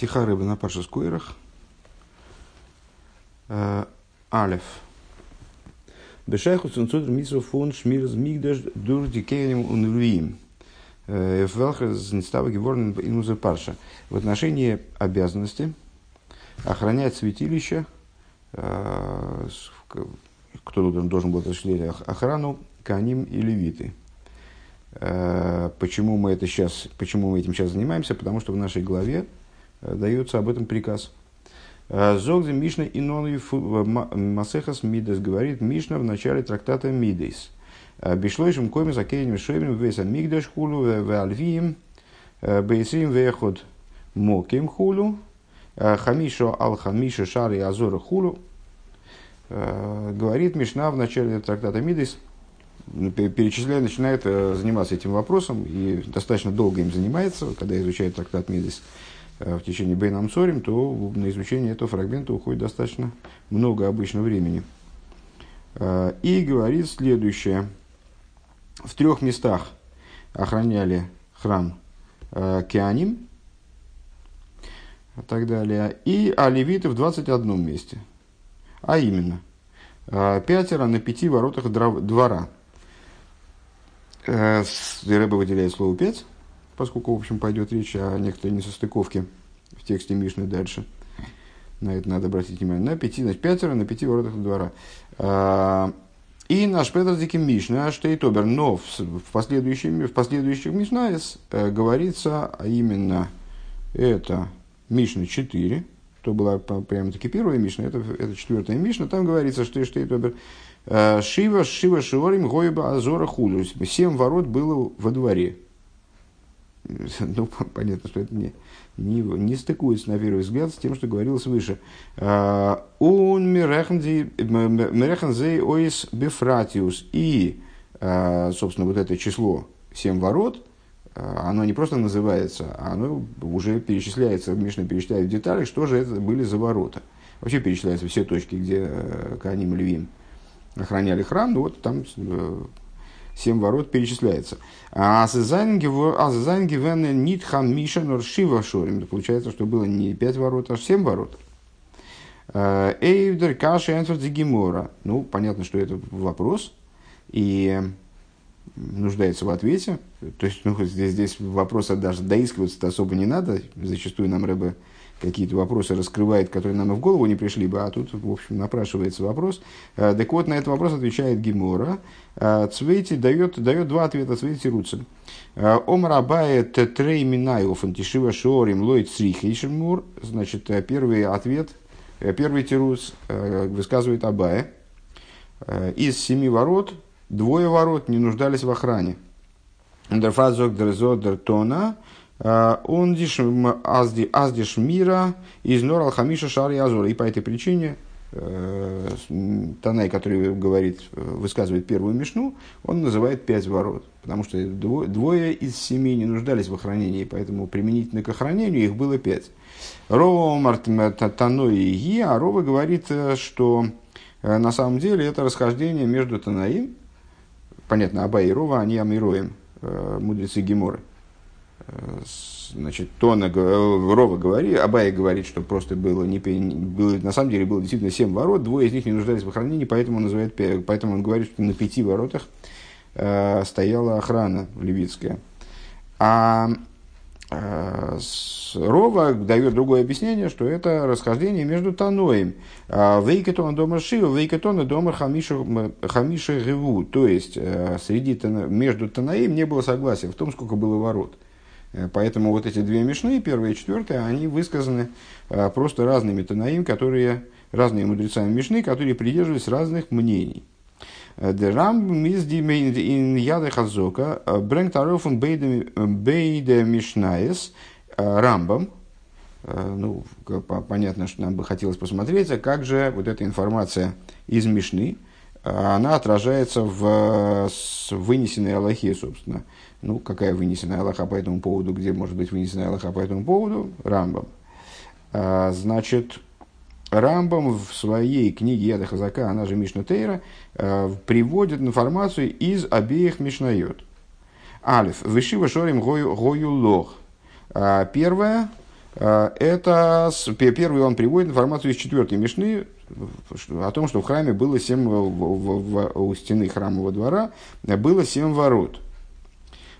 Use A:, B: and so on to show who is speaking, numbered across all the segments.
A: Сиха рыба на Паша Скуирах. Э, Алев. Бешайху цунцудр митсу фон шмирз мигдаш дур дикейнем. Э, става геворн инуза парша. В отношении обязанности охранять святилище, э, кто должен был осуществлять охрану, каним и левиты. Почему мы, это сейчас, почему мы этим сейчас занимаемся? Потому что в нашей главе дается об этом приказ. Зогзе Мишна и Масехас Мидес говорит Мишна в начале трактата Мидес. Бишлойшим коми за кейнем шоймем веса мигдаш хулу в альвием бейсрим вехот моким хулу хамишо ал хамишо шари азора хулу. Говорит Мишна в начале трактата Мидес, перечисляет, начинает заниматься этим вопросом и достаточно долго им занимается, когда изучает трактат Мидес. Э, в течение Бейнам Сорим, то на изучение этого фрагмента уходит достаточно много обычного времени. Э, и говорит следующее. В трех местах охраняли храм э, Кианим и так далее. И а левиты в 21 месте. А именно, пятеро на пяти воротах двора. Рэба выделяет слово «пять», поскольку, в общем, пойдет речь о некоторой несостыковке в тексте Мишны дальше. На это надо обратить внимание. На пяти, значит, пятеро на пяти воротах двора. А, и наш Петр Дики Мишна, Штейтобер, но в, в, последующих, в последующих Мишнаес э, говорится, а именно это Мишна 4, то была прямо таки первая Мишна, это, это четвертая Мишна, там говорится, что Штейтобер, э, Шива, Шива, Шиворим, Гойба, Азора, Хулю. Семь ворот было во дворе. ну, понятно, что это не, не, не стыкуется, на первый взгляд, с тем, что говорилось выше. А, Он мерехензей оис бефратиус. И, а, собственно, вот это число семь ворот, а, оно не просто называется, а оно уже перечисляется, Мишна перечисляет в деталях, что же это были за ворота. Вообще перечисляются все точки, где э, Каним Львим охраняли храм, ну вот там э, семь ворот перечисляется. А Азазайнгивен Нитхан Миша Норшива Шорим. Получается, что было не пять ворот, а семь ворот. Э, Эйвдер Каши Энферд Гимора. Ну, понятно, что это вопрос. И нуждается в ответе. То есть, ну, здесь, здесь вопроса даже доискиваться особо не надо. Зачастую нам Рэбе какие-то вопросы раскрывает, которые нам и в голову не пришли бы, а тут, в общем, напрашивается вопрос. Э, так вот, на этот вопрос отвечает Гимора. Э, Цвейти дает, дает два ответа Цвейти Руцин. Э, Омар Абая Тетрей Минайов Антишива Шорим Лойд Срихейшемур. Значит, первый ответ, первый тирус высказывает Абая. Из семи ворот двое ворот не нуждались в охране. Дерфазок Дерзодер Тона – а, он аздиш мира из нор алхамиша шар азор. И по этой причине э, Танай, который говорит, высказывает первую мишну, он называет пять ворот. Потому что двое из семи не нуждались в охранении, поэтому применительно к охранению их было пять. Рова Март Таной и а Рова говорит, э, что э, на самом деле это расхождение между Танаим, понятно, Аба и Рова, они Амироем, мудрецы Геморы значит, Тона, Рова говорит, Абай говорит, что просто было, не, было, на самом деле было действительно семь ворот, двое из них не нуждались в охранении, поэтому он, называет, поэтому он говорит, что на пяти воротах э, стояла охрана левитская. А э, Рова дает другое объяснение, что это расхождение между Таноем. А, вейкетона дома Шива, вейкетона дома Хамиша, хамиша Геву. То есть, э, среди, между Танаим не было согласия в том, сколько было ворот. Э, поэтому вот эти две мишны, первая и четвертая, они высказаны э, просто разными танаим, которые, разные мудрецами мишны, которые придерживались разных мнений. Дерам мизди ин яда хазока брэнк тарофун бейде мишнаес рамбам. Ну, понятно, что нам бы хотелось посмотреть, а как же вот эта информация из Мишны, она отражается в вынесенной Аллахе, собственно, ну, какая вынесенная Аллаха по этому поводу, где может быть вынесенная Аллаха по этому поводу? Рамбам. Значит, Рамбам в своей книге Яда Хазака, она же Мишна Тейра, а, приводит информацию из обеих Мишнайот. Алиф. Вышива шорим гою, гою лох. А, первое, Это первый он приводит информацию из четвертой Мишны о том, что в храме было семь, у стены храмового двора было семь ворот.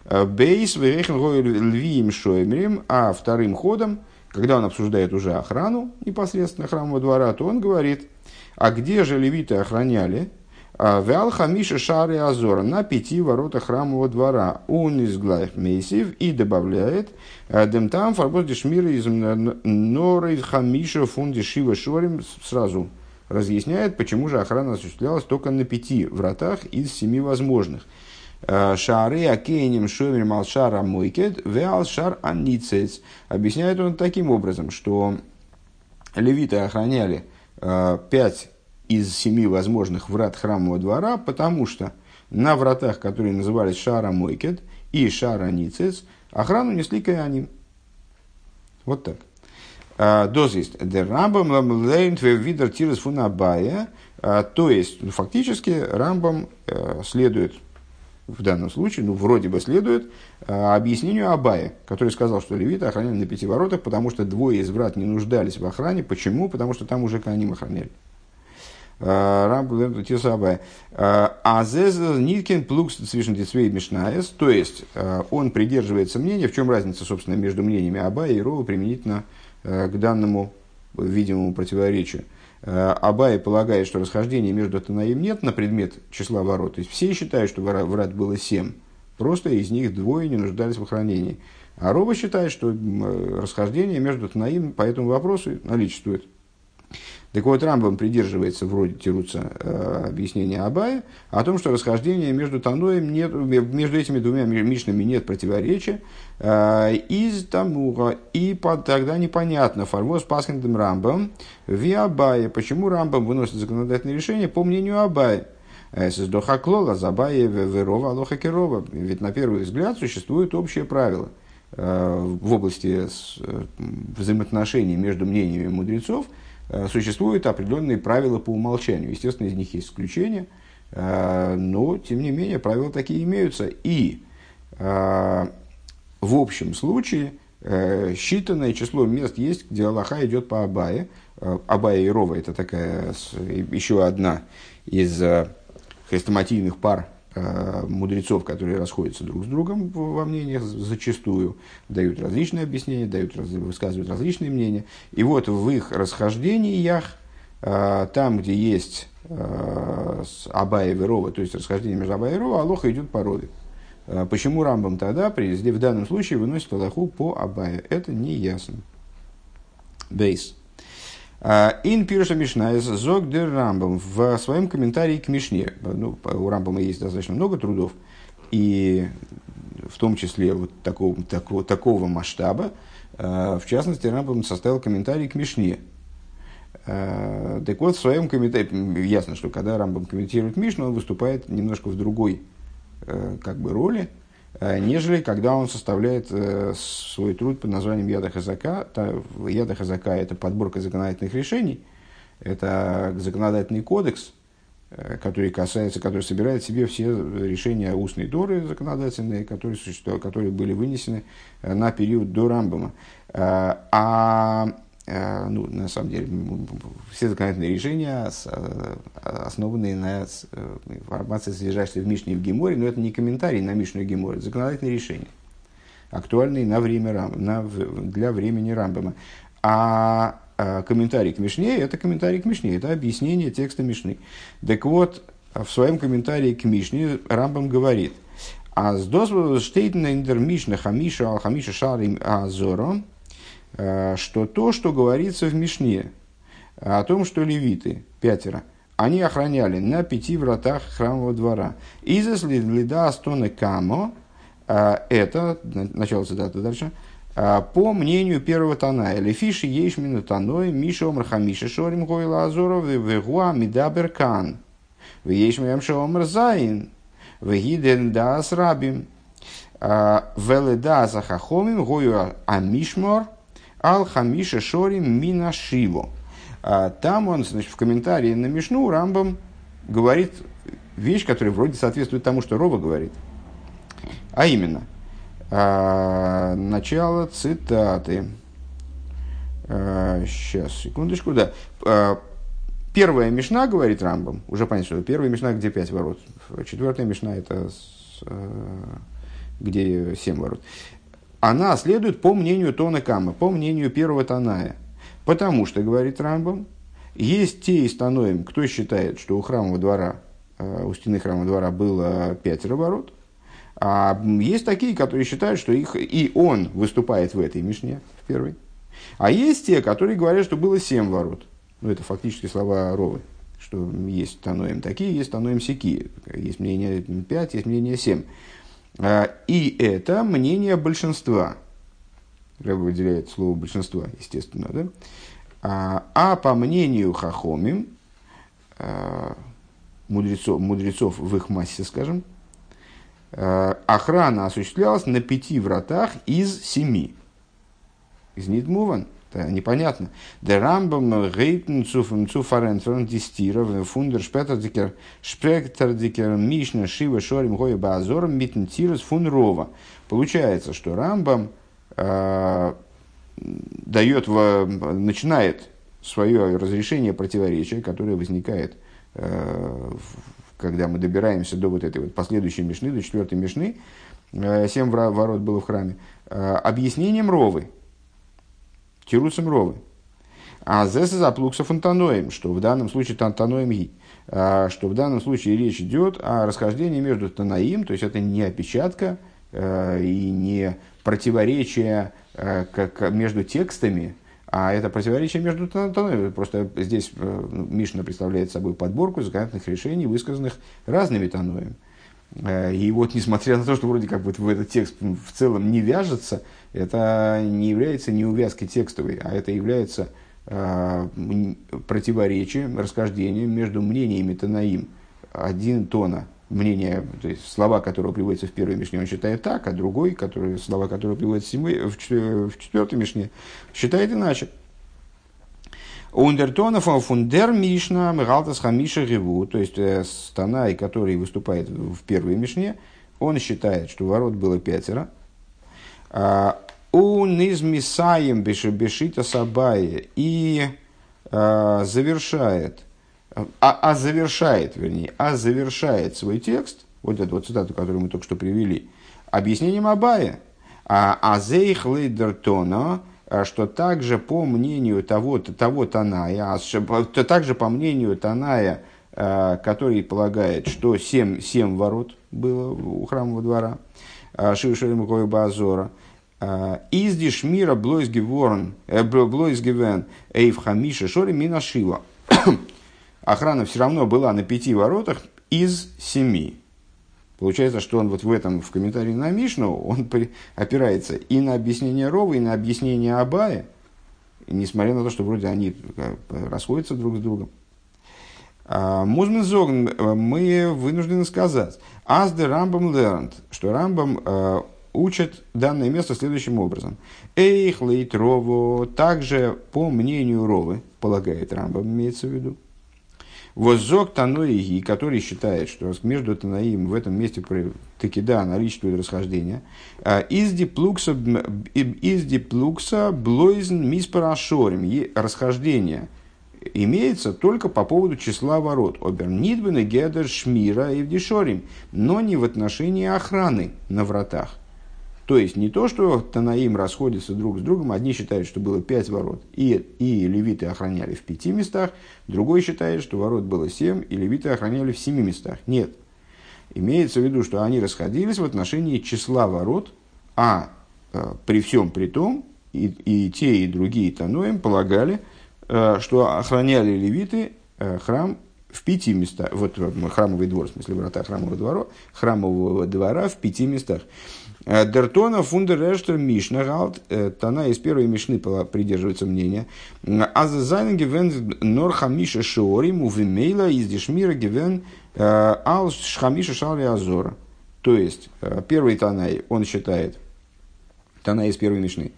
A: Бейс львием шоймерем, а вторым ходом, когда он обсуждает уже охрану непосредственно храмового двора, то он говорит, а где же левиты охраняли? Вял хамиша шары азора на пяти воротах храмового двора. Он из мейсив и добавляет демтам фарбоз дешмира из норы хамиша фунди шива шорим сразу разъясняет, почему же охрана осуществлялась только на пяти вратах из семи возможных. Шары акейним шомер малшара мойкет веал шар аницец. Объясняет он таким образом, что левиты охраняли пять из семи возможных врат храмового двора, потому что на вратах, которые назывались Шара Мойкет и Шара Ницец, охрану несли Каяним. Вот так. А, Дозист. Рамбам лейнт видер тирес фунабая. То есть, ну, фактически, Рамбам э, следует в данном случае, ну, вроде бы следует э, объяснению Абая, который сказал, что левиты охраняли на пяти воротах, потому что двое из врат не нуждались в охране. Почему? Потому что там уже Кааним охраняли. Рамбу Тирсабая. Азез Ниткин Плукс Цвишнтицвей Мишнаес. То есть, он придерживается мнения, в чем разница, собственно, между мнениями Абая и Рова применительно к данному видимому противоречию. Абай полагает, что расхождения между Танаим нет на предмет числа ворот. То есть все считают, что врат было семь. Просто из них двое не нуждались в охранении. А Рова считает, что расхождение между Танаим по этому вопросу наличествует. Так вот, Рамбам придерживается, вроде тируца э, объяснения Абая, о том, что расхождения между Таноем нет, между этими двумя Мишнами нет противоречия, э, из Тамура, и под, тогда непонятно, фарвоз паскендем Рамбам, ви Абая, почему Рамбам выносит законодательное решение по мнению Абая. Создоха клола, забая верова, алоха керова. Ведь на первый взгляд существует общее правило э, в области э, взаимоотношений между мнениями мудрецов – Э, существуют определенные правила по умолчанию. Естественно, из них есть исключения, э, но, тем не менее, правила такие имеются. И э, в общем случае считанное число мест есть, где Аллаха идет по Абае. Абая и Рова – это такая еще одна из хрестоматийных пар Э, мудрецов, которые расходятся друг с другом во мнениях зачастую, дают различные объяснения, дают, высказывают различные мнения. И вот в их расхождениях, э, там, где есть э, Абайе и Рова, то есть расхождение между Абайе и Рова, Алоха идет по Рове. Почему Рамбам тогда, в данном случае, выносит Алоху по Абайе? Это не ясно. בי״ת. А, אין פירוש המשניות זאגט דער רמב״ם в своем комментарии к Мишне. Ну, у Рамбама есть достаточно много трудов, и в том числе вот такого, такого, такого масштаба. А, в частности, Рамбам составил комментарий к Мишне. А, так вот, в своем комментарии, ясно, что когда Рамбам комментирует Мишну, он выступает немножко в другой как бы, роли, нежели когда он составляет э, свой труд под названием Яда Хазака. Яда Хазака – это подборка законодательных решений, это законодательный кодекс, э, который касается, который собирает в себе все решения устной Торы законодательные, которые, существовали, которые были вынесены на период до Рамбама. А Э, ну, на самом деле, все законодательные решения э, основанные на э, информации, содержащейся в Мишне и в Геморе, но это не комментарий на Мишну и Геморе, это законодательные решения, актуальные на время, на, для времени Рамбама. А комментарий к Мишне – это комментарий к Мишне, это объяснение текста Мишны. Так вот, в своем комментарии к Мишне Рамбам говорит, а с дозвола штейтна индер Мишна хамиша ал хамиша шарим азором, Э, что то, что говорится в Мишне, о том, что левиты, пятеро, они охраняли на пяти вратах храмового двора. Изас лида астона камо, э, это, начало цитаты дальше, э, по мнению первого тана, לפי שיש מן התנאים, מי שאומר חמשה שערים היו לעזרה, והוא מדבר כאן, ויש מי שאומר ז', והיא דעת רבים, ולדעת החכמים היו המשמר, על חמשה שערים מן השבעה. А там он, значит, в комментарии на Мишну Рамбам говорит вещь, которая вроде соответствует тому, что Рова говорит. А именно, а, начало цитаты. сейчас, секундочку, да. Первая мешна, говорит Рамбам, уже понятно, что первая мешна, где пять ворот. Четвертая мешна, это с, где семь ворот. Она следует по мнению Тона Кама, по мнению первого Таная. Потому что, говорит Рамбам, есть те из Таноем, кто считает, что у храмового двора, у стены храмового двора было пятеро ворот, а есть такие, которые считают, что их, и он выступает в этой Мишне, в первой. А есть те, которые говорят, что было семь ворот. Ну, это фактически слова Ровы, что есть таноем такие, есть таноем сякие. Есть мнение пять, есть мнение семь. А, и это мнение большинства. Рэба выделяет слово большинства, естественно. Да? А, а по мнению Хахомим, а, мудрецов, мудрецов в их массе, скажем, Э, охрана осуществлялась на пяти вратах из семи. Из Нидмуван. Это непонятно. Der Rambam Рейтен Цуфарен Ферндистира Фундер Шпетердикер Шпетердикер Мишна Шива Шорим Гоя Баазором Митн Тирус Фунрова. Получается, что Рамбам э, дает, в, начинает свое разрешение противоречия, которое возникает э, когда мы добираемся до вот этой вот последующей мешны, до четвертой мешны, э, семь ворот было в храме, э, объяснением ровы, тируцем ровы. А зеса заплукса фонтаноем, что в данном случае тантаноем ги, э, что в данном случае речь идет о расхождении между танаим, то есть это не опечатка и не противоречие между текстами, а это противоречие между Таной. Просто здесь э, Мишна представляет собой подборку законодательных решений, высказанных разными Таноями. Э, и вот, несмотря на то, что вроде как бы в этот текст в целом не вяжется, это не является неувязкой текстовой, а это является э, противоречием, расхождением между мнениями Танаим. Один тона мнение, то есть слова, которые приводятся в первой Мишне, он считает так, а другой, который, слова, которые приводятся в, в четвертой Мишне, считает иначе. Ундертонов фундер Мишна Мегалтас Хамиша Геву, то есть э, Станай, который выступает в первой Мишне, он считает, что ворот было пятеро. А, у Низмисаем Бешита Сабая и а, завершает – а, а завершает, вернее, а завершает свой текст, вот эту вот цитату, которую мы только что привели, объяснением Абая, а Азейх Лейдертона, а, что также по мнению того, того Таная, а также по мнению Таная, а, который полагает, что семь, семь ворот было у храмового двора, Шившелем Базора, из Дишмира Блойсгеворн, э, Блойсгевен, Эйв Хамиша Шори Минашила охрана все равно была на пяти воротах из семи. Получается, что он вот в этом, в комментарии на Мишну, он опирается и на объяснение Рова, и на объяснение Абая, несмотря на то, что вроде они э, расходятся друг с другом. А, Музмен Зогн, э, мы вынуждены сказать, as the Rambam learned, что Рамбам э, учит данное место следующим образом. Эйх лейт Рову, также по мнению Ровы, полагает Рамбам, имеется в виду, Воззок Таноиги, который считает, что между Танаим в этом месте таки да, наличествует расхождение. А, из диплукса, из диплукса блойзен миспарашорим. Расхождение имеется только по поводу числа ворот. Обернидбен гедер шмира и вдишорим. Но не в отношении охраны на вратах. То есть не то, что Танаим расходятся друг с другом, одни считают, что было пять ворот, и, и левиты охраняли в пяти местах, другой считает, что ворот было семь, и левиты охраняли в семи местах. Нет. Имеется в виду, что они расходились в отношении числа ворот, а э, при всем при том, и, и те, и другие Таноим полагали, э, что охраняли левиты э, храм в пяти местах, вот храмовый двор, в смысле врата храмового двора, храмового двора в пяти местах. Э, דער תנא פון דער ערשטער משנה האלט, э, тана из первой мишны придерживается мнения, אז ס׳איז געווען נאר חמשה שערים ובמילא איז די שמירה געווען э, על חמשה שערי העזרה. То есть, первый тана, он считает, тана из первой мишны,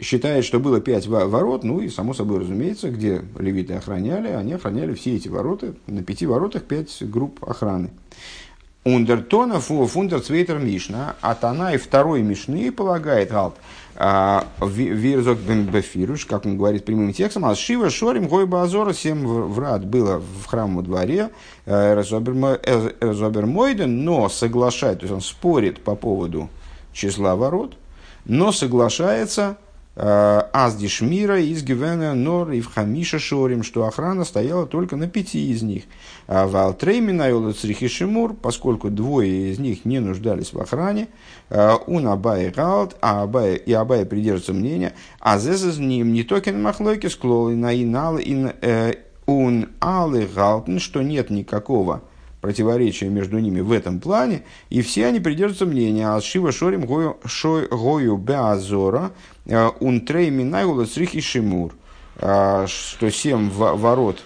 A: считает, что было пять ворот, ну и, само собой разумеется, где левиты охраняли, они охраняли все эти ворота, на пяти воротах пять групп охраны. Ундертона фундер цвейтер мишна, а Танай второй мишны полагает, галт, Вирзок бембефируш, как он говорит прямым текстом, а Шива Шорим Гойба Азора семь врат было в храмовом дворе, Эрзобер Мойден, но соглашает, то есть он спорит по поводу числа ворот, но соглашается Э, Аздишмира из Гивена Нор и в Хамиша Шорим, что охрана стояла только на пяти из них. А в Алтреймина и Шимур, поскольку двое из них не нуждались в охране, э, он Абай Галт, а и Абай придерживается мнения, а зезез ним не токен махлойки склолы на инал ин ун алы галтен, что нет никакого противоречия между ними в этом плане, и все они придерживаются мнения «А Шива Шорим Гою, Беазора э, Унтрей Минайгула Срихи Шимур, э, что семь ворот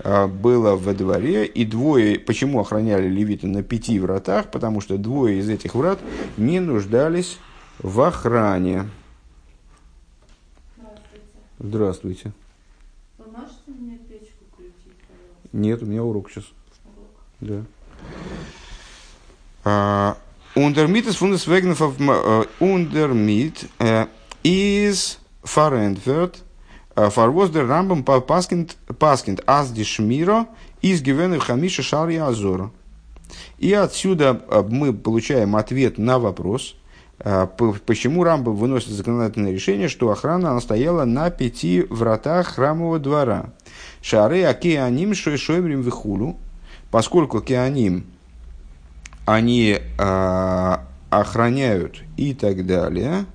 A: э, было во дворе, и двое, почему охраняли левиты на пяти вратах, потому что двое из этих врат не нуждались в охране. Здравствуйте. Здравствуйте. Вы можете мне печку включить, пожалуйста? Нет, у меня урок сейчас. Да. Ундермит из фундес вегнов ундермит из фарендверт фарвоз дер рамбам паскинд паскинд аз дишмиро из гивенных хамиша шари азора. И отсюда э, мы получаем ответ на вопрос, э, почему Рамбам выносит законодательное решение, что охрана она стояла на пяти вратах храмового двора. Шары акеаним шойшоймрим вихулу, поскольку кианим, они э, охраняют и так далее,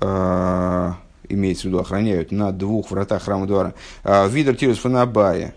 A: имеется в виду, охраняют на двух вратах храма двора, э, видер тирус фанабая,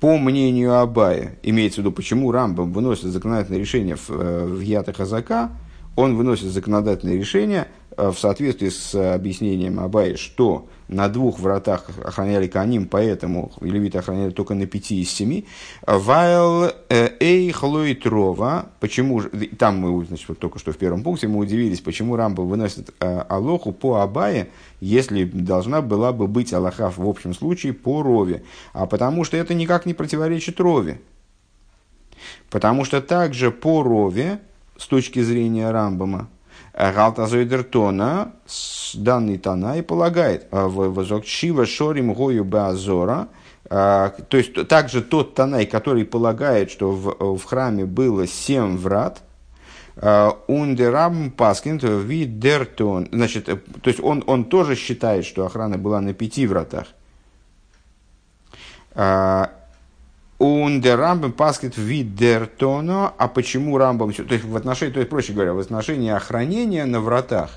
A: по мнению Абая, имеется в виду, почему Рамбам выносит законодательное решение в, в Ята Хазака, он выносит законодательное решение в соответствии с объяснением Абая, что на двух вратах охраняли Каним, поэтому левиты охраняли только на пяти из семи. Вайл э, эй хлоитрова, почему же, там мы, значит, вот только что в первом пункте мы удивились, почему Рамба выносит э, Алоху по Абае, если должна была бы быть Аллаха в общем случае по Рове. А потому что это никак не противоречит Рове. Потому что также по Рове, с точки зрения Рамбама, Галтазойдертона, данный Тана и полагает, в Шива Шорим Гою Базора, а, то есть также тот Танай, который полагает, что в, в храме было семь врат, а, Ундерам Паскин Видертон. Значит, то есть он, он тоже считает, что охрана была на пяти вратах. Он де Рамбам паскет видертоно, а почему Рамбам, то есть в отношении, то есть, проще говоря, в отношении охранения на вратах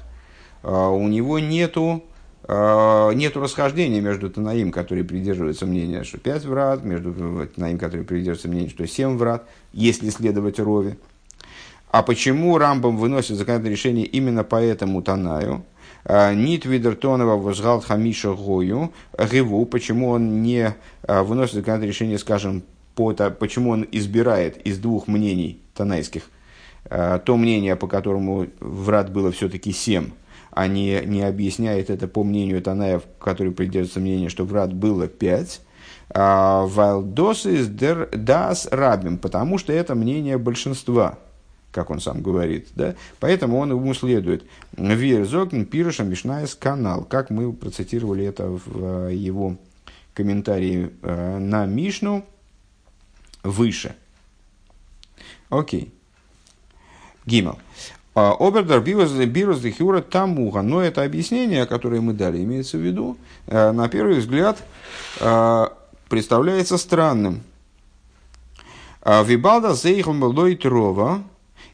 A: а, у него нету, а, нету расхождения между Танаим, который придерживается мнения, что пять врат, между Танаим, который придерживается мнения, что семь врат, если следовать Рове. А почему Рамбам выносит законодательное решение именно по этому Танаю? А, Нит Видертонова возгал Хамиша Гою, Гиву, почему он не а, выносит законодательное решение, скажем, по, почему он избирает из двух мнений танайских, а, то мнение, по которому врат было все-таки семь, а не, не объясняет это по мнению Танаев, который придерживается мнение, что врат было пять, Вайлдос из дас рабим, потому что это мнение большинства как он сам говорит. Да? Поэтому он ему следует. Вирзокн пируша мишнаес канал. Как мы процитировали это в э, его комментарии э, на Мишну выше. Окей. Гимал. Обердар бирус дехюра тамуха. Но это объяснение, которое мы дали, имеется в виду, э, на первый взгляд, представляется странным. А, Вибалда зейхом лой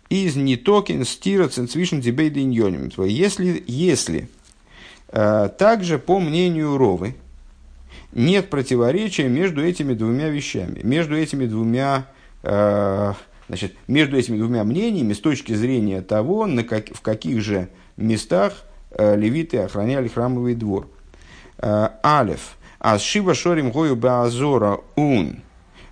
A: из нитокин стира ценцвишн дебейда иньоним. Если, если э, также по мнению Ровы нет противоречия между этими двумя вещами, между этими двумя э, значит, между этими двумя мнениями с точки зрения того, на как, в каких же местах э, левиты охраняли храмовый двор. Э, Алев. А Шива Шорим Гою Баазора Ун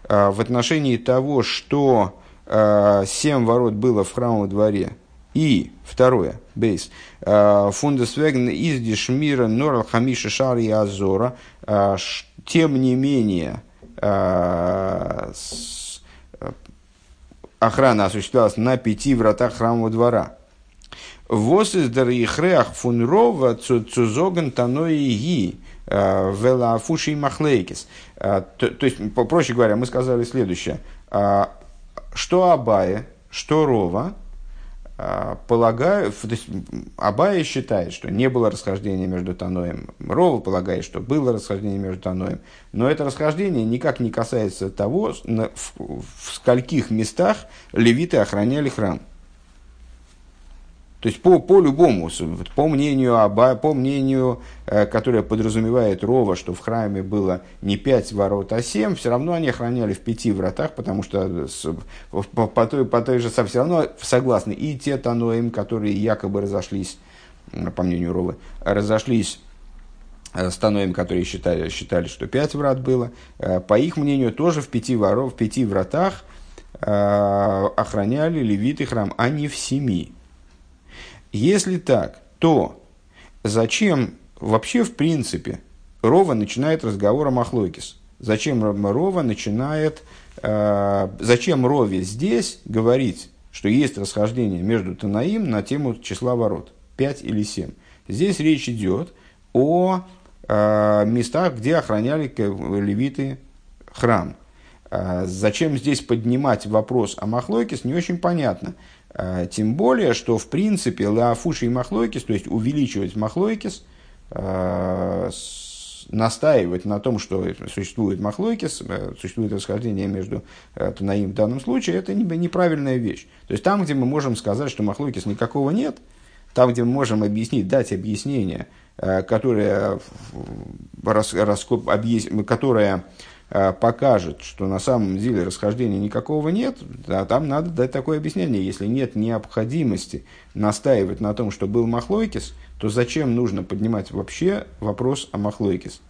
A: в отношении того, что семь ворот было в храмовом дворе. И второе, бейс, э, фундесвеген из дешмира норал хамиша шар и азора, э, тем не менее, охрана осуществлялась на пяти вратах храмового двора. Вос из дарихреах фун рова цузоган таной ги велафуши махлейкис. То есть, проще говоря, мы сказали следующее. Что Абая, что Рова, полагаю, то есть Абая считает, что не было расхождения между Таноем. Рова полагает, что было расхождение между Таноем. Но это расхождение никак не касается того, в, в скольких местах левиты охраняли храм. То есть по, по любому, по мнению, по мнению, э, которое подразумевает Рова, что в храме было не пять ворот, а семь, все равно они охраняли в пяти вратах, потому что с, по, по, той, по той же все равно согласны и те Таноим, которые якобы разошлись, по мнению Ровы, разошлись э, с Таноем, которые считали, считали, что пять врат было, э, по их мнению, тоже в пяти, воров, в пяти вратах охраняли левиты храм, а не в семи. Если так, то зачем вообще в принципе Рова начинает разговор о Махлойкис? Зачем Рова начинает, э, зачем Рове здесь говорить, что есть расхождение между Танаим на тему числа ворот, 5 или 7? Здесь речь идет о э, местах, где охраняли левиты храм. Э, зачем здесь поднимать вопрос о Махлойкис, не очень понятно. А, тем более, что в принципе лафуши и махлойкис, то есть увеличивать махлойкис, а, настаивать на том, что существует махлойкис, э, существует расхождение между э, Танаим в данном случае, это неправильная вещь. То есть там, где мы можем сказать, что махлойкис никакого нет, там, где мы можем объяснить, дать объяснение, э, которое, которое Э, покажет, что на самом деле расхождения никакого нет, а там надо дать такое объяснение. Если нет необходимости настаивать на том, что был Махлойкис, то зачем нужно поднимать вообще вопрос о Махлойкис?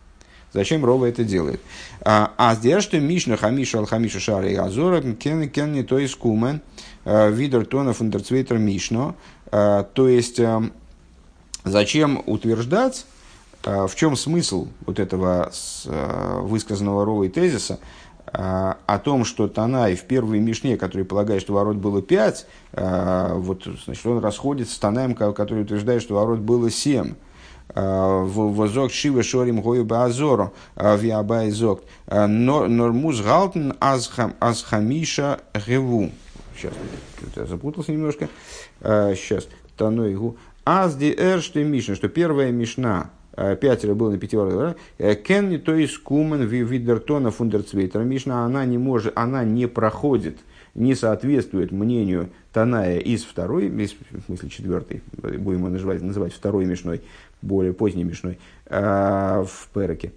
A: Зачем Рова это делает? А, а здесь что Мишна Хамиша Алхамиша Шара и Азора Кен Кен не то есть Кумен э, Видер Тона Фундерцвейтер Мишно. Э, то есть зачем утверждать, в чем смысл вот этого а, высказанного Ровой тезиса а, о том, что Танай в первой Мишне, который полагает, что ворот было пять, вот, значит, он расходится с Танаем, который утверждает, что ворот было семь. Возок Шива Шорим Гою Баазору Виабай Зок Нормуз Галтен Азхамиша Геву. Сейчас, я запутался немножко. Сейчас, Таной Гу. Азди Эрште Мишна, что первая Мишна, пятеро было на пяти воротах. Э, Кенни, то есть кумен видертона фундерцвейтера. Мишна, она не может, она не проходит, не соответствует мнению Таная из второй, из, в смысле четвертой, будем его называть, называть второй мишной, более поздней мишной, э, в Переке.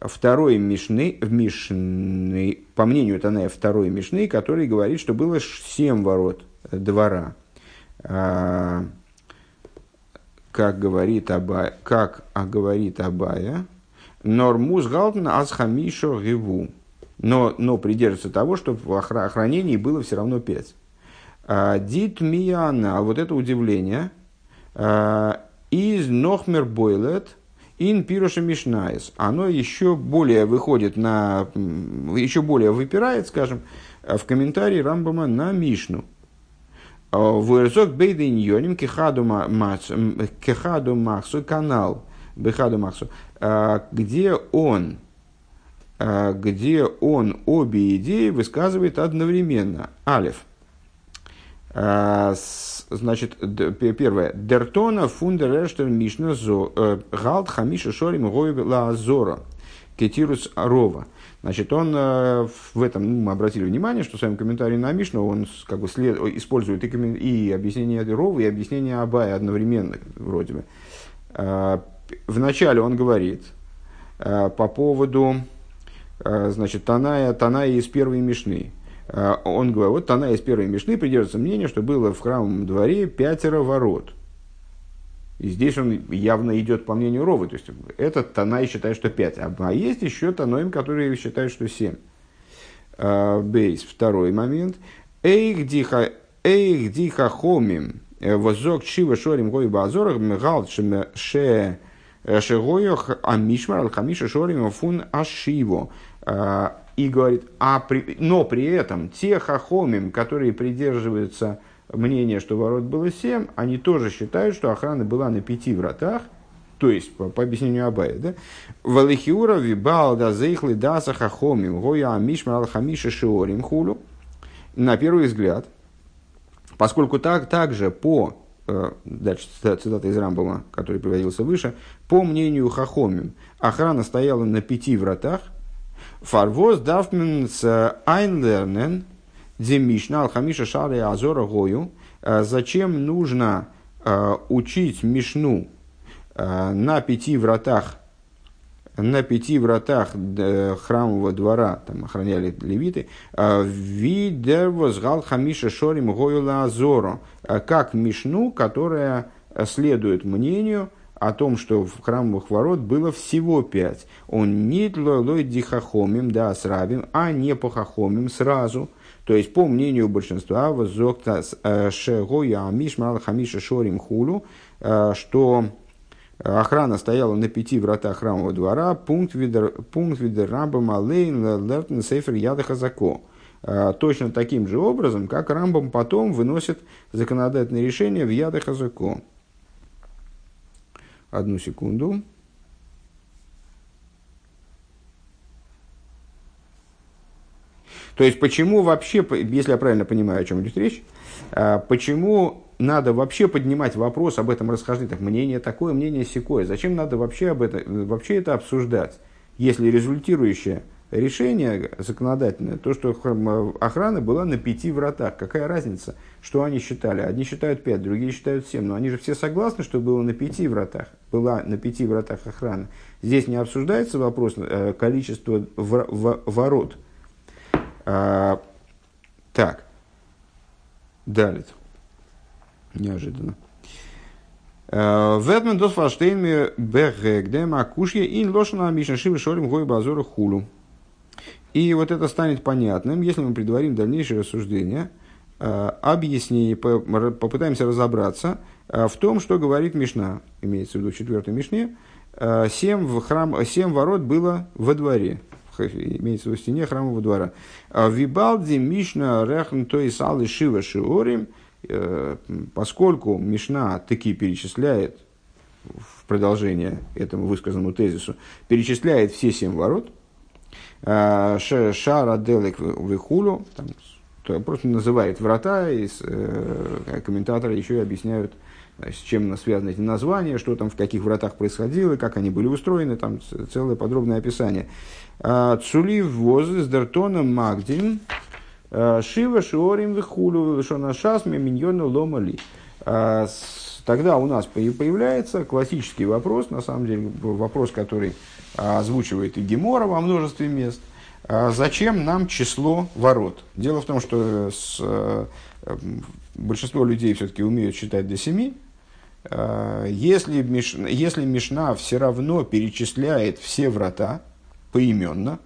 A: Второй мишны, мишны, по мнению Таная, второй мишны, который говорит, что было семь ворот двора как говорит Абая, как а говорит Абая, нормус галтен азхамишо гиву. Но, но придерживается того, что в охранении было все равно пять. А, Дит мияна, а вот это удивление, а, из нохмер бойлет ин пируша мишнаис. Оно еще более выходит на, еще более выпирает, скажем, в комментарии Рамбама на Мишну. Вырзок бейден йоним кехаду махсу канал бехаду махсу, а, где он, а, где он обе идеи высказывает одновременно. Алиф. А, значит, первое. Дертона фундер эштер мишна зо э, галт хамиша шорим гойб ла азора. Кетирус рова. Значит, он э, в этом, ну, мы обратили внимание, что в своем комментарии на Мишну он как бы след, использует и, и объяснение Рова, и объяснение Абая одновременно, вроде бы. Э, вначале он говорит э, по поводу, значит, Таная, Таная из первой Мишны. Он говорит, вот Таная из первой Мишны придерживается мнение, что было в храмовом дворе пятеро ворот – и здесь он явно идет по мнению Ровы. То есть этот Танай считает, что 5. А, а есть еще Таноим, которые считают, что 7. А, бейс. Второй момент. Эйх диха, эйх диха хомим. Э, возок чива шорим гой базорах мгал ше э, шегоях амишмар алхамиша шорим фун ашиво. А, и говорит, а при, но при этом те хахомим, которые придерживаются мнение, что ворот было семь, они тоже считают, что охрана была на пяти вратах, то есть, по, по объяснению Абая, да? Валихиура вибал да зейхли даса хахомим гоя амишма алхамиша шиорим хулю. На первый взгляд, поскольку так, также по э, дальше цитата из Рамбома, который приводился выше, по мнению Хахомим, охрана стояла на пяти вратах, фарвоз давмен с айнлернен, Демишна, Алхамиша, Шары, Азора, Гою. Э, зачем нужно э, учить Мишну э, на пяти вратах на пяти вратах храмового двора, там охраняли левиты, видер возгал хамиша шорим гойла азоро, как мишну, которая следует мнению о том, что в храмовых ворот было всего пять. Он не лой дихахомим, да, с а не по хахомим сразу – то есть, по мнению большинства, э, шорим хулу, э, что охрана стояла на пяти вратах храмового двора, пункт видер, пункт видер рамбам алейн лертен сейфер яда хазако. Э, точно таким же образом, как Рамбам потом выносит законодательное решение в яда хазако. Одну секунду. То есть, почему вообще, если я правильно понимаю, о чем идет речь, а, почему надо вообще поднимать вопрос об этом расхождении, так, мнение такое, мнение секое, зачем надо вообще, об этом, вообще это обсуждать, если результирующее решение законодательное, то, что охрана была на пяти вратах. Какая разница, что они считали? Одни считают пять, другие считают семь. Но они же все согласны, что было на пяти вратах. Была на пяти вратах охрана. Здесь не обсуждается вопрос э, количества ворот – а, так. Далее. Неожиданно. А, Ветмен дос фаштейн бегдем акушье ин лошана мишна шивы шорим гой базора хулу. И вот это станет понятным, если мы предварим дальнейшее рассуждение, а, объяснение, попытаемся разобраться в том, что говорит Мишна, имеется в виду в четвертой Мишне, семь, в храм, семь ворот было во дворе имеется в стене храмового двора. А Вибалди Мишна Рехн то и Салы Шива Шиорим, э, поскольку Мишна таки перечисляет в продолжение этому высказанному тезису, перечисляет все семь ворот, а, Шара Делек Вихулю, просто называет врата, и э, комментаторы еще и объясняют, с чем связаны эти названия, что там в каких вратах происходило, как они были устроены, там целое подробное описание. А, Цули возы с дартоном магдин, а, шива шиорим вихулю, шонашасме миньону ломали. А, тогда у нас появляется классический вопрос, на самом деле вопрос, который озвучивает и Гемора во множестве мест. Зачем нам число ворот? Дело в том, что с, э, большинство людей все-таки умеют считать до семи, если Мишна, если Мишна все равно перечисляет все врата, поименно.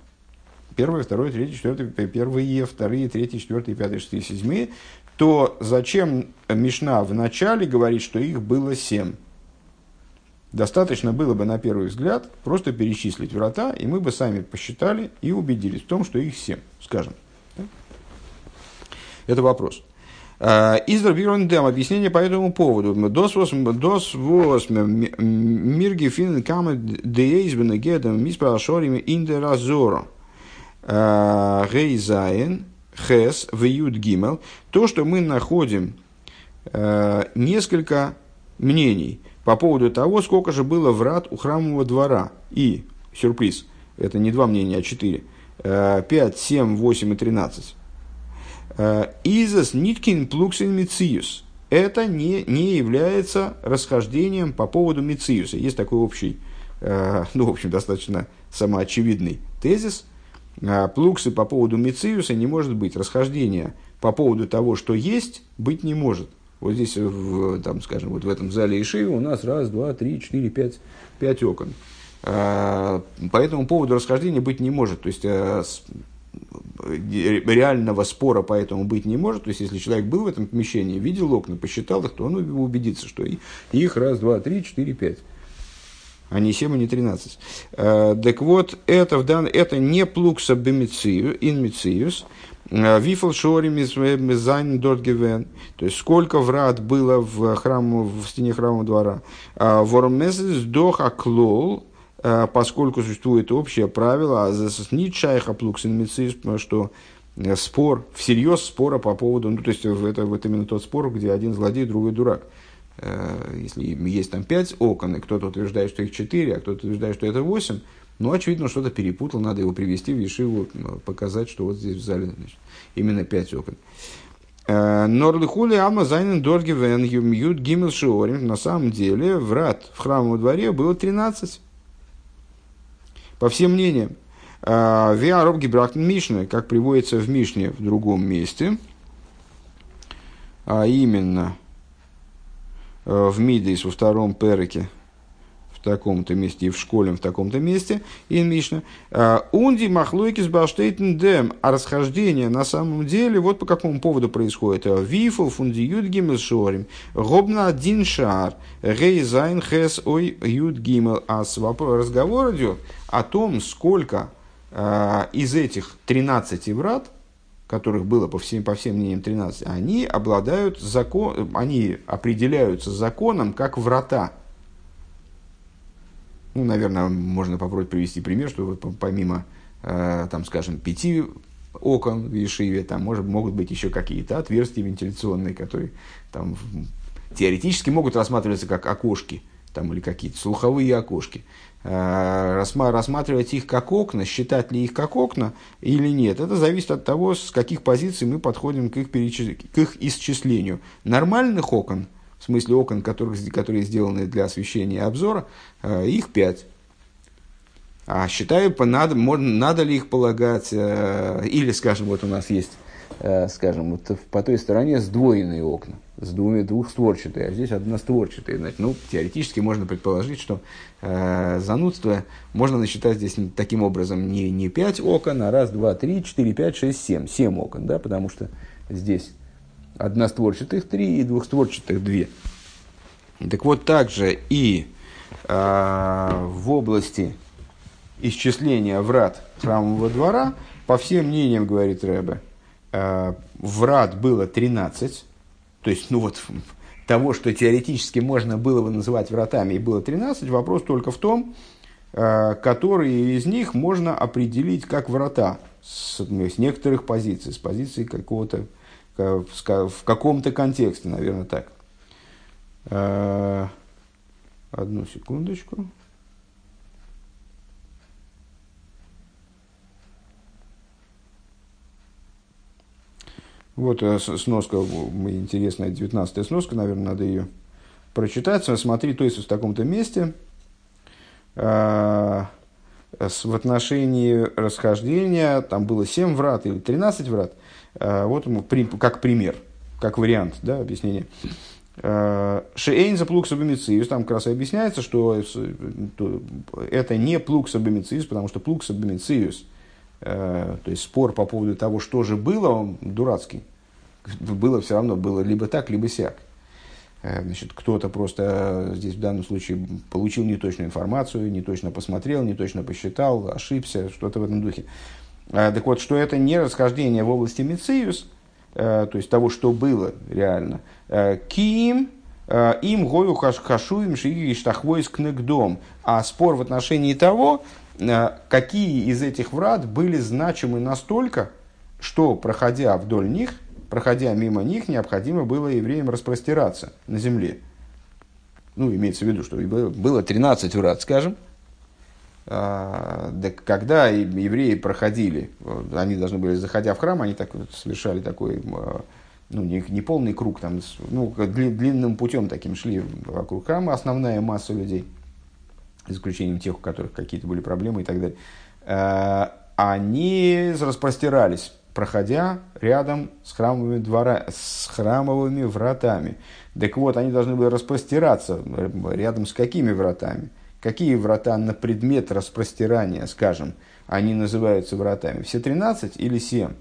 A: Первое, второе, третье, четвертое, первые, вторые, третьи, четвертые, пятые, шестые, седьмые. То зачем Мишна в начале говорит, что их было семь? Достаточно было бы на первый взгляд просто перечислить врата, и мы бы сами посчитали и убедились в том, что их семь, скажем. Это вопрос. Э, из дем объяснение по этому поводу. Дос вос מיר געפינען כמה דעות בנוגע דעם מספר השערים אין דער עזרה. Э, Гейзайн хес вьют гимел. То, что мы находим э, несколько мнений по поводу того, сколько же было врат у храмового двора. И, сюрприз, это не два мнения, а четыре. 5, 7, 8 и 13. Э, איז עס ניט קיין פלוגתא אין מציאות. Это не, не является расхождением по поводу мициуса. Есть такой общий, э, ну, в общем, достаточно самоочевидный тезис. Э, Плуксы по поводу мициуса не может быть. Расхождение по поводу того, что есть, быть не может. Вот здесь, в, там, скажем, вот в этом зале Иши у нас раз, два, три, четыре, пять, пять окон. По этому поводу расхождения быть не может. То есть реального спора по этому быть не может. То есть, если человек был в этом помещении, видел окна, посчитал их, то он убедится, что их раз, два, три, четыре, пять. А не семь, а не тринадцать. Э, так вот, это, в дан... это не פלוגתא אין מציאות, וויפל שערים עס זיינען דארט געווען. То есть, сколько врат было в, храму, в стене храмового двора. ווארעם עס איז דאך א כלל, поскольку существует общее правило, а нит шайха плуксин что спор, всерьез спора по поводу, ну, то есть, это вот именно тот спор, где один злодей, другой дурак. Если есть там пять окон, и кто-то утверждает, что их четыре, а кто-то утверждает, что это восемь, ну, очевидно, что-то перепутал, надо его привести в Ешиву, показать, что вот здесь в зале значит, именно пять окон. Э, Норлихули Ама Зайнен Дорги Вен Юмьют Гимел Шиорим. На самом деле, врат в храмовом дворе было 13. По всем мнениям. Э, Виароб Гибрахтен Мишны, как приводится в Мишне в другом месте, а именно э, в Мидейс во втором переке, таком-то месте, и в школе в таком-то месте, и Мишна. А, Унди махлойкис баштейтен дем. А расхождение на самом деле, вот по какому поводу происходит. Вифл фунди юд гимел шорим. Гобна один шар. Гей зайн хес ой юд гимел. А разговор идет о том, сколько а, из этих 13 врат, которых было по всем, по всем мнениям 13, они обладают закон, они определяются законом как врата ну, наверное, можно попробовать привести пример, что вот помимо, э, там, скажем, пяти окон в ешиве, там может, могут быть еще какие-то отверстия вентиляционные, которые там, теоретически могут рассматриваться как окошки там, или какие-то слуховые окошки. Э, рассматривать их как окна, считать ли их как окна или нет, это зависит от того, с каких позиций мы подходим к их, перечис... к их исчислению. Нормальных окон – в смысле окон, которых, которые сделаны для освещения обзора, э, их пять. А считаю, надо, можно, надо ли их полагать, э, или, скажем, вот у нас есть, э, скажем, вот по той стороне сдвоенные окна, с двумя двухстворчатые, а здесь одностворчатые. Значит, ну, теоретически можно предположить, что э, занудство можно насчитать здесь таким образом не, не 5 окон, а раз, два, три, четыре, пять, шесть, семь. Семь окон, да, потому что здесь одностворчатых три и двухстворчатых две. Так вот, также и э, в области исчисления врат храмового двора, по всем мнениям, говорит Рэбе, э, врат было 13, то есть, ну вот, того, что теоретически можно было бы называть вратами, и было 13, вопрос только в том, э, которые из них можно определить как врата с, с некоторых позиций, с позиции какого-то в каком-то контексте, наверное, так. А, одну секундочку. Вот э, сноска, интересная, 19 сноска, наверное, надо ее прочитать. Смотри, то есть в таком-то месте а, в отношении расхождения, там было 7 врат или 13 врат – Э, вот как пример, как вариант да, объяснения. Э, Шейн за плукс абомициус, там как раз и объясняется, что это не плукс абомициус, потому что плукс абомициус, э, то есть спор по поводу того, что же было, он дурацкий. Было все равно, было либо так, либо сяк. Значит, кто-то просто здесь в данном случае получил неточную информацию, не точно посмотрел, не точно посчитал, ошибся, что-то в этом духе. А, так вот, что это не расхождение в области Мециус, э, то есть того, что было реально. Э, Ким э, им гою хашуем штахвойс кнегдом. А спор в отношении того, какие из этих врат были значимы настолько, что, проходя вдоль них, проходя мимо них, необходимо было евреям распростираться на земле. Ну, имеется в виду, что было 13 врат, скажем, а, когда евреи проходили, они должны были, заходя в храм, они так совершали такой, ну, не, не полный круг, там, ну, длинным путем таким шли вокруг храма, основная масса людей, за исключением тех, у которых какие-то были проблемы и так далее, а, они распростирались, проходя рядом с храмовыми, двора, с храмовыми вратами. Так вот, они должны были распростираться рядом с какими вратами – Какие врата на предмет распростирания, скажем, они называются вратами? Все 13 или 7?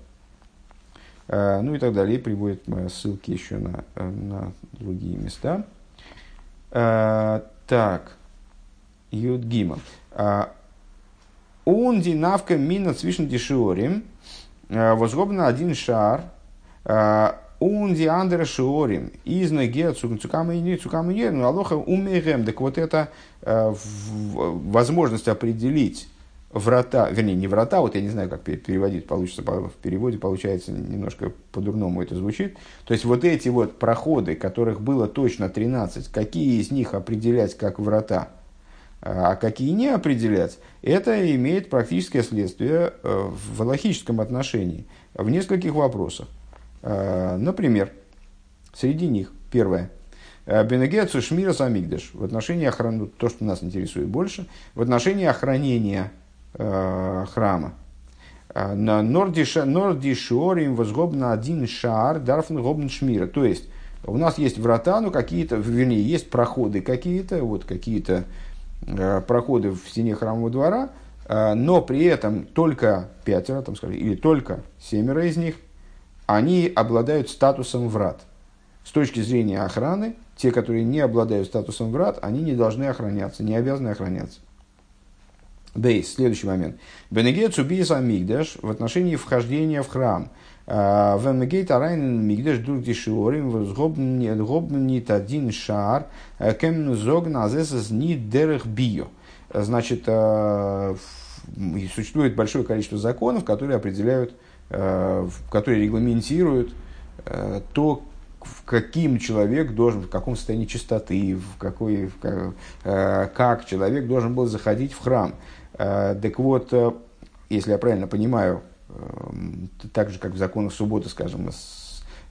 A: А, ну и так далее. И приводит ссылки еще на, э, на другие места. Так. Юдгима. Он динавка мина цвишн дешиорим. Возгобно один шар, он ди андер шиорим, из ноге цукама и цукама и ну алоха умерем. Так вот это возможность определить врата, вернее, не врата, вот я не знаю, как переводить, получится в переводе, получается немножко по-дурному это звучит. То есть вот эти вот проходы, которых было точно 13, какие из них определять как врата, а какие не определять, это имеет практическое следствие э, в логическом отношении в нескольких вопросах. Э, например, среди них, первое, э, Бенегецу Шмира Самигдеш в отношении охраны, то, что нас интересует больше, в отношении охранения э, храма. На Нордишорим возгобна один шар дарфн гобн шмира. То есть, у нас есть врата, ну какие-то, вернее, есть проходы какие-то, вот какие-то проходы в стене храмового двора, э, но при этом только пятеро, там, скажем, или только семеро из них, они обладают статусом врат. С точки зрения охраны, те, которые не обладают статусом врат, они не должны охраняться, не обязаны охраняться. Бейс, следующий момент. Бенегет Цубиес Амигдаш в отношении вхождения в храм. А, Венегейт Арайнен Мигдаш Дурти Шиорим Возгобнит один шар э, Кем Зогн Азесас Ни Дерех Био. Значит, э, существует большое количество законов, которые определяют, э, которые регламентируют то, в каким человек должен, в каком состоянии чистоты, в какой, в, как человек должен был заходить в храм. Э, так вот, э, если я правильно понимаю, э, так же, как в законах субботы, скажем,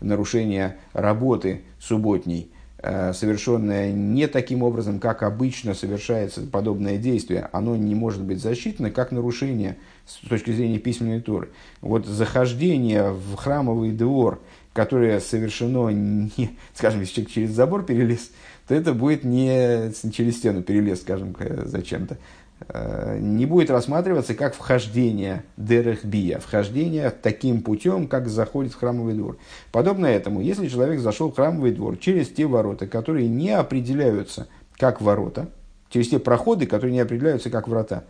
A: нарушение работы субботней, совершенное не таким образом, как обычно совершается подобное действие, оно не может быть засчитано как нарушение с точки зрения письменной туры. Вот захождение в храмовый двор, которое совершено, не, скажем, если человек через забор перелез, то это будет не через стену перелез, скажем, зачем-то, Э, не будет рассматриваться как вхождение дерехбия, вхождение таким путем, как заходит в храмовый двор. Подобно этому, если человек зашел в храмовый двор через те ворота, которые не определяются как ворота, через те проходы, которые не определяются как врата,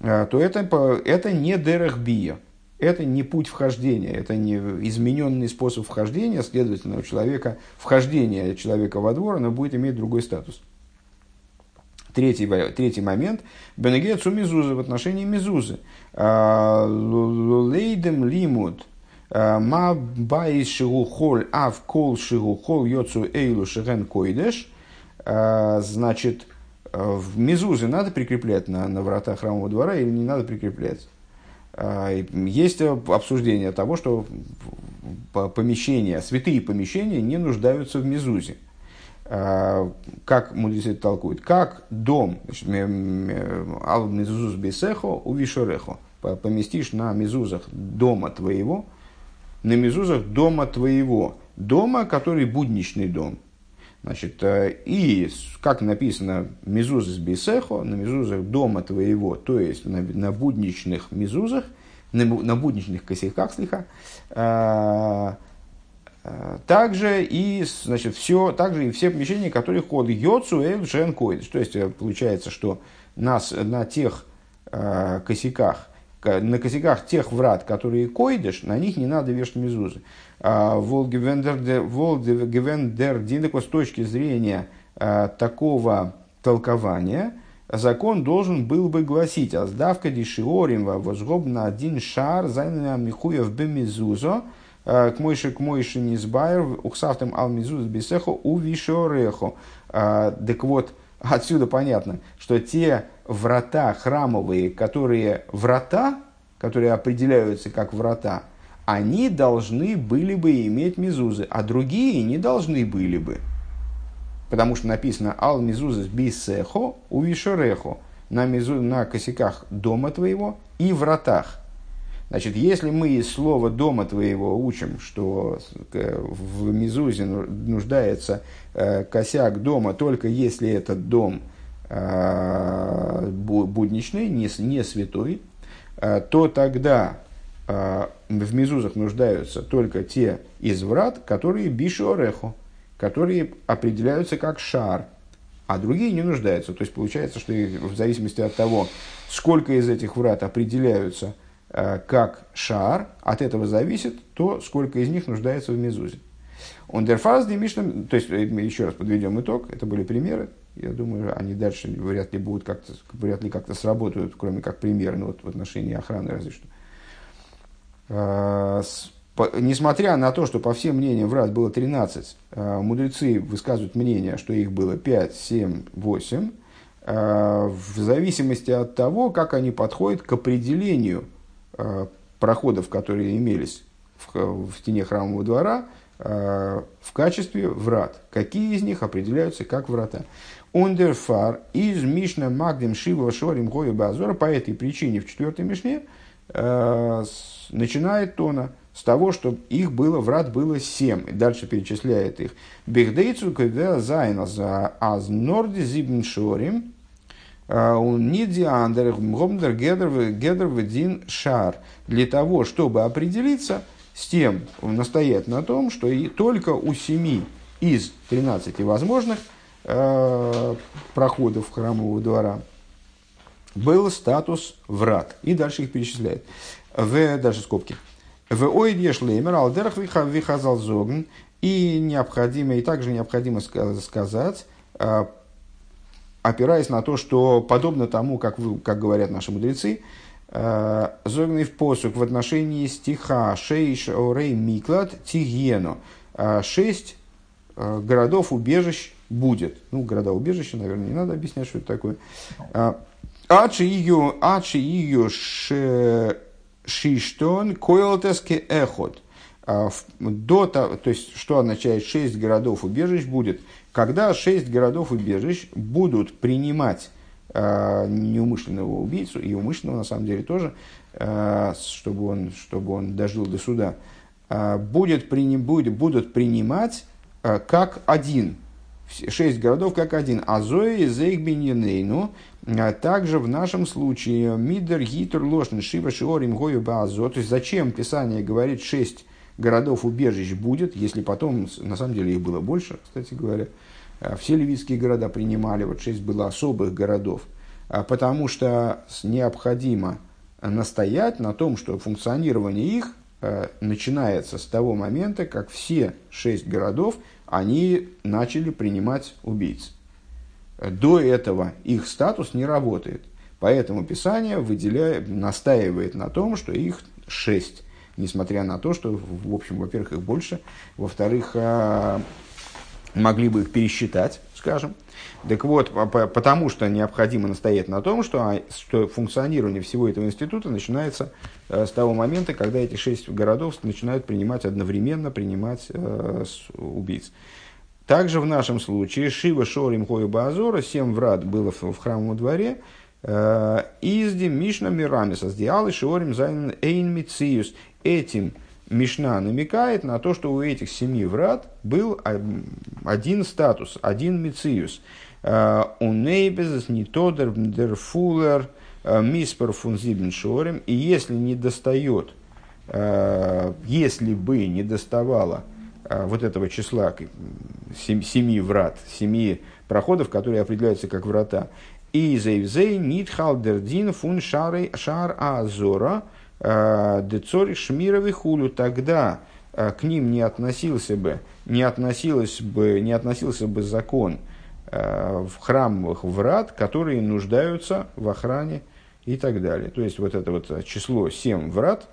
A: э, то это, это не дерехбия, это не путь вхождения, это не измененный способ вхождения, следовательно, у человека, вхождение человека во двор, оно будет иметь другой статус. Третий, третий момент. Бенегецу мизузы в отношении мизузы. А, лейдем лимуд. А, ма бай шигухоль ав кол шигухол йоцу эйлу шиген койдеш. А, значит, в мизузы надо прикреплять на, на врата храмового двора или не надо прикреплять? Есть обсуждение того, что помещения, святые помещения не нуждаются в мизузе. Как мудрецы толкуют, как дом, ал мезузус бесехо у вишорехо, поместишь на мезузах дома твоего, на мезузах дома твоего, дома, который будничный дом. Значит, э, и, как написано, мезузас бесехо, на мезузах дома твоего, то есть на, на будничных мезузах, на, на будничных косяках, слегка, также и, значит, все, также и все помещения, которые ходят йоцу эль шен. То есть, э, получается, что нас на тех э, косяках, на косяках тех врат, которые койдыш, на них не надо вешать мезузы. А, Волгевендер Динеко с точки зрения э, такого толкования, закон должен был бы гласить, а сдавка дишиорим возгоб на один шар зайна михуев бемезузо, Э, к мойше к мойше низбайр, ухсавтем алмизуз бисехо у вишорехо. Э, так вот, отсюда понятно, что те врата храмовые, которые врата, которые определяются как врата, они должны были бы иметь мизузы, а другие не должны были бы. Потому что написано «Ал мизузес бисехо у вишорехо» на, мизу, на косяках дома твоего и вратах. Значит, если мы из слова «дома твоего» учим, что в Мизузе нуждается э, косяк дома только если этот дом э, будничный, не, святой, э, то тогда в Мизузах нуждаются только те из врат, которые бишорехо, которые определяются как шар, а другие не нуждаются. То есть получается, что в зависимости от того, сколько из этих врат определяются – как шар, от этого зависит то, сколько из них нуждается в мезузе. Он дерфаз Мишна, то есть, еще раз подведем итог, это были примеры, я думаю, они дальше вряд ли будут как-то, вряд ли как-то сработают, кроме как примеры, ну, вот в отношении охраны разве что. По, несмотря на то, что по всем мнениям врат было 13, а, мудрецы высказывают мнение, что их было 5, 7, 8, а, в зависимости от того, как они подходят к определению проходов, которые имелись в, в стене храмового двора, а, в качестве врат. Какие из них определяются как врата. Ундерфар из Мишна Магдем Шива Шорим Гою Базора по этой причине в четвертой Мишне э, начинает Тона с того, что их было, врат было семь. И дальше перечисляет их. Бехдейцу когда зайна за аз норди зибн шорим он не диандер гомдер гедер ведин шар. Для того, чтобы определиться с тем, настоять на том, что и только у семи из 13 возможных – Э, проходов храмового двора, был статус врат. И дальше их перечисляет. В, дальше скобки. В ойдеш леймер алдерах вихазал зогн. И необходимо, и также необходимо сказать, э, опираясь на то, что подобно тому, как, вы, как говорят наши мудрецы, э, зогный в посук в отношении стиха шейш орей миклад тигену. Шесть городов убежищ будет. Ну, города-убежища, наверное, не надо объяснять, что это такое. Ачи ее, ачи ее шиштон койлтеске эхот. До того, то есть, что означает шесть городов-убежищ будет, когда шесть городов-убежищ будут принимать а, неумышленного убийцу, и умышленного на самом деле тоже, чтобы он, чтобы он дожил до суда, будет, будет, будут принимать как один шесть городов как один. Азои, Зейгбиньенейну, а также в нашем случае Мидер, Гитер, Лошн, Шива, Шиорим, Гою, Баазо. То есть зачем Писание говорит шесть городов убежищ будет, если потом, на самом деле их было больше, кстати говоря. А все ливийские города принимали, вот шесть было особых городов. А потому что необходимо настоять на том, что функционирование их начинается с того момента, как все шесть городов они начали принимать убийц. До этого их статус не работает. Поэтому Писание выделяет, настаивает на том, что их шесть. Несмотря на то, что, в общем, во-первых, их больше, во-вторых, а, могли бы их пересчитать, скажем. Так вот, потому что необходимо настоять на том, что, а, что функционирование всего этого института начинается э, с того момента, когда эти шесть городов начинают принимать одновременно принимать убийц. Также в нашем случае Шива Шорим Хою Базора, семь врат было в, в храмовом дворе, Изди Мишна Мирамиса, Сдиалы Шорим Зайн Эйн Мициус. Этим Мишна намекает на то, что у этих семи врат был один статус, один Мициус. У Нейбезес не тодер дерфулер миспер фун шорим. И если не достает, э, если бы не доставало э, вот этого числа семи врат, семи проходов, которые определяются как врата, и зейвзей нитхалдердин фун шар азора э, децори шмировый хулю, тогда к ним не относился бы, не относилось бы, не относился бы закон – Э, в храмовых врат, которые нуждаются в охране и так далее. То есть вот это вот число 7 врат,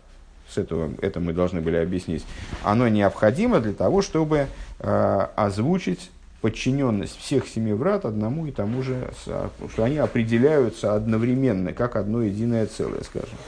A: с этого это мы должны были объяснить, оно необходимо для того, чтобы э, озвучить подчиненность всех семи врат одному и тому же, что они определяются одновременно, как одно единое целое, скажем.